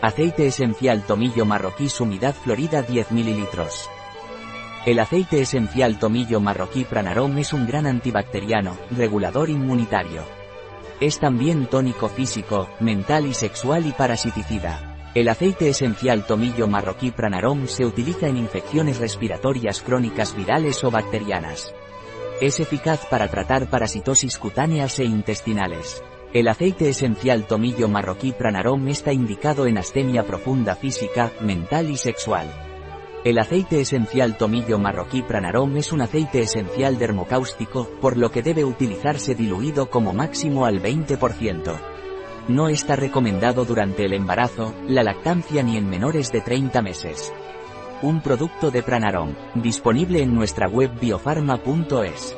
Aceite esencial tomillo marroquí sumidad florida 10 ml. El aceite esencial tomillo marroquí pranarom es un gran antibacteriano, regulador inmunitario. Es también tónico físico, mental y sexual y parasiticida. El aceite esencial tomillo marroquí pranarom se utiliza en infecciones respiratorias crónicas virales o bacterianas. Es eficaz para tratar parasitosis cutáneas e intestinales. El aceite esencial tomillo marroquí pranarom está indicado en astemia profunda física, mental y sexual. El aceite esencial tomillo marroquí pranarom es un aceite esencial dermocáustico, por lo que debe utilizarse diluido como máximo al 20%. No está recomendado durante el embarazo, la lactancia ni en menores de 30 meses. Un producto de Pranarom, disponible en nuestra web biofarma.es.